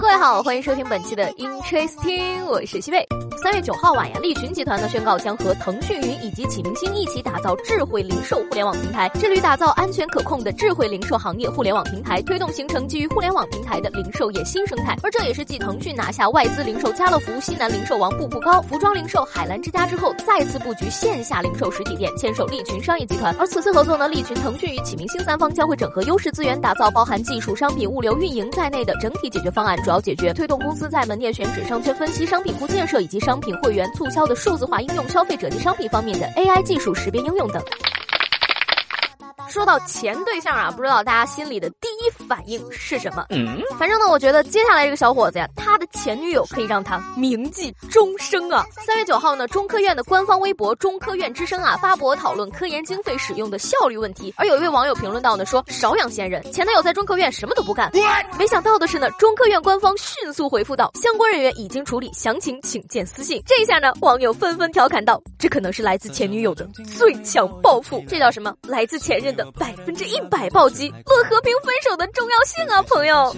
各位好，欢迎收听本期的 Interesting，我是西贝。三月九号晚呀，利群集团呢宣告将和腾讯云以及启明星一起打造智慧零售互联网平台，致力于打造安全可控的智慧零售行业互联网平台，推动形成基于互联网平台的零售业新生态。而这也是继腾讯拿下外资零售家乐福、西南零售王步步高、服装零售海澜之家之后，再次布局线下零售实体店，牵手利群商业集团。而此次合作呢，利群、腾讯与启明星三方将会整合优势资源，打造包含技术、商品、物流、运营在内的整体解决方案，主要解决推动公司在门店选址、商圈分析、商品库建设以及商。品会员促销的数字化应用、消费者及商品方面的 AI 技术识别应用等。说到前对象啊，不知道大家心里的第一反应是什么？嗯，反正呢，我觉得接下来这个小伙子呀，他的前女友可以让他铭记终生啊。三月九号呢，中科院的官方微博“中科院之声”啊，发博讨论科研经费使用的效率问题。而有一位网友评论到呢，说少养闲人，前男友在中科院什么都不干。没想到的是呢，中科院官方迅速回复到，相关人员已经处理，详情请见私信。这一下呢，网友纷纷调侃道，这可能是来自前女友的最强报复，这叫什么？来自前任的。百分之一百暴击，论和平分手的重要性啊，朋友。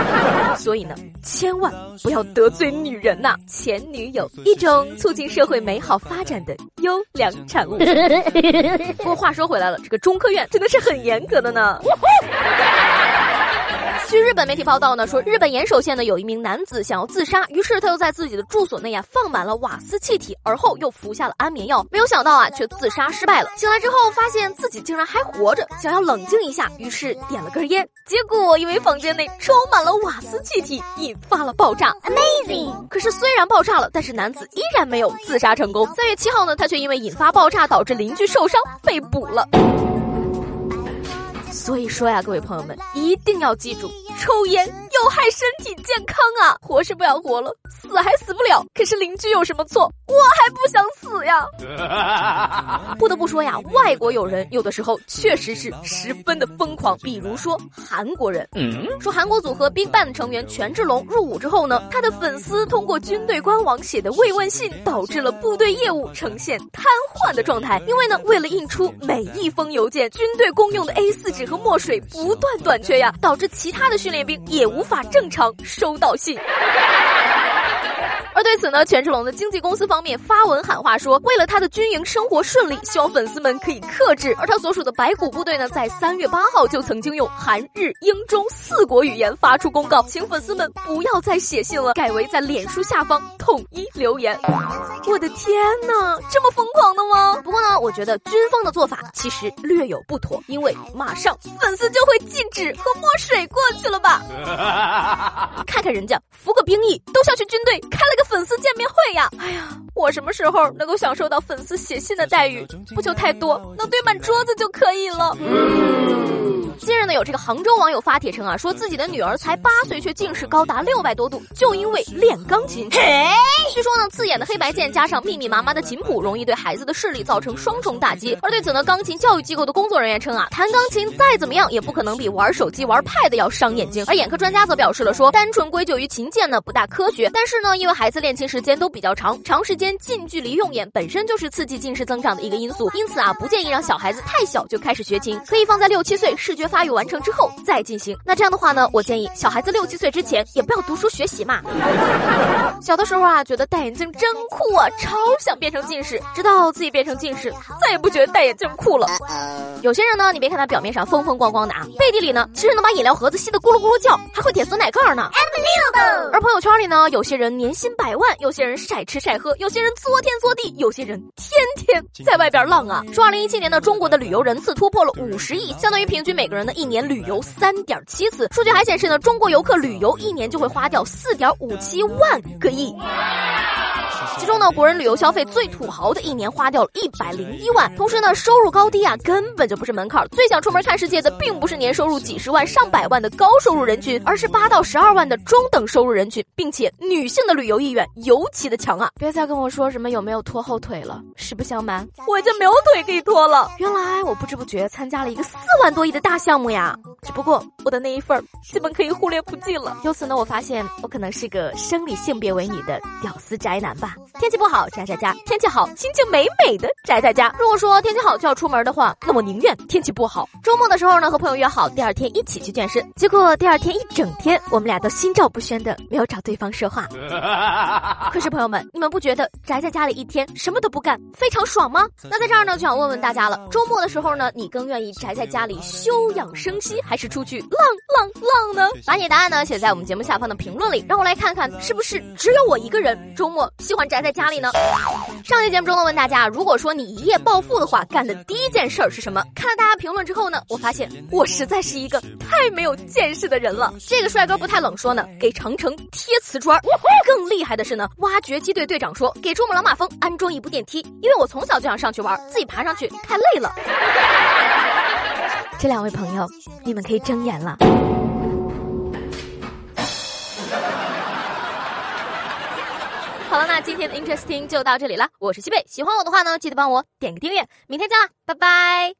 所以呢，千万不要得罪女人呐，前女友一种促进社会美好发展的优良产物。不过话说回来了，这个中科院真的是很严格的呢。据日本媒体报道呢，说日本岩手县呢有一名男子想要自杀，于是他又在自己的住所内啊放满了瓦斯气体，而后又服下了安眠药。没有想到啊，却自杀失败了。醒来之后发现自己竟然还活着，想要冷静一下，于是点了根烟，结果因为房间内充满了瓦斯气体，引发了爆炸。Amazing！可是虽然爆炸了，但是男子依然没有自杀成功。三月七号呢，他却因为引发爆炸导致邻居受伤被捕了。所以说呀，各位朋友们一定要记住，抽烟有害身体健康啊！活是不想活了，死还死不了。可是邻居有什么错？我还不想死呀！不得不说呀，外国友人有的时候确实是十分的疯狂。比如说韩国人，说韩国组合 BigBang 成员权志龙入伍之后呢，他的粉丝通过军队官网写的慰问信，导致了部队业务呈现瘫痪的状态。因为呢，为了印出每一封邮件，军队公用的 A4 纸和墨水不断短缺呀，导致其他的训练兵也无无法正常收到信。而对此呢，权志龙的经纪公司方面发文喊话说，为了他的军营生活顺利，希望粉丝们可以克制。而他所属的白骨部队呢，在三月八号就曾经用韩日英中四国语言发出公告，请粉丝们不要再写信了，改为在脸书下方统一留言。我的天哪，这么疯狂的吗？不过呢，我觉得军方的做法其实略有不妥，因为马上粉丝就会禁止和墨水过去了吧？看看人家服个兵役都像去军队开了个。粉丝见面会呀！哎呀，我什么时候能够享受到粉丝写信的待遇？不求太多，能堆满桌子就可以了。近日呢，有这个杭州网友发帖称啊，说自己的女儿才八岁，却近视高达六百多度，就因为练钢琴。嘿据说呢，刺眼的黑白键加上密密麻麻的琴谱，容易对孩子的视力造成双重打击。而对此呢，钢琴教育机构的工作人员称啊，弹钢琴再怎么样，也不可能比玩手机、玩 Pad 要伤眼睛。而眼科专家则表示了说，单纯归咎于琴键呢，不大科学。但是呢，因为孩子练琴时间都比较长，长时间近距离用眼本身就是刺激近视增长的一个因素，因此啊，不建议让小孩子太小就开始学琴，可以放在六七岁视觉。发育完成之后再进行。那这样的话呢，我建议小孩子六七岁之前也不要读书学习嘛。小的时候啊，觉得戴眼镜真酷啊，超想变成近视。直到自己变成近视，再也不觉得戴眼镜酷了。有些人呢，你别看他表面上风风光光的啊，背地里呢，其实能把饮料盒子吸得咕噜咕噜叫，还会舔酸奶盖呢。而朋友圈里呢，有些人年薪百万，有些人晒吃晒喝，有些人作天作地，有些人天天在外边浪啊。说二零一七年呢，中国的旅游人次突破了五十亿，相当于平均每个。人的一年旅游三点七次，数据还显示呢，中国游客旅游一年就会花掉四点五七万个亿。其中呢，国人旅游消费最土豪的一年花掉了一百零一万。同时呢，收入高低啊，根本就不是门槛。最想出门看世界的，并不是年收入几十万、上百万的高收入人群，而是八到十二万的中等收入人群，并且女性的旅游意愿尤其的强啊！别再跟我说什么有没有拖后腿了，实不相瞒，我已经没有腿可以拖了。原来我不知不觉参加了一个四万多亿的大项目呀！只不过我的那一份儿基本可以忽略不计了。由此呢，我发现我可能是个生理性别为女的屌丝宅男吧。天气不好宅在家，天气好心情美美的宅在家。如果说天气好就要出门的话，那我宁愿天气不好。周末的时候呢，和朋友约好第二天一起去健身，结果第二天一整天我们俩都心照不宣的没有找对方说话。可是朋友们，你们不觉得宅在家里一天什么都不干非常爽吗？那在这儿呢，就想问问大家了，周末的时候呢，你更愿意宅在家里休养生息，还是出去浪浪浪呢？把你的答案呢写在我们节目下方的评论里，让我来看看是不是只有我一个人周末喜欢宅在家里呢？上期节目中呢问大家，如果说你一夜暴富的话，干的第一件事儿是什么？看了大家评论之后呢，我发现我实在是一个太没有见识的人了。这个帅哥不太冷说呢，给长城贴瓷砖。更厉害的是呢，挖掘机队队长说给珠穆朗玛峰安装一部电梯，因为我从小就想上去玩，自己爬上去太累了。这两位朋友，你们可以睁眼了。好了，那今天的 Interesting 就到这里了。我是西贝，喜欢我的话呢，记得帮我点个订阅。明天见啦，拜拜。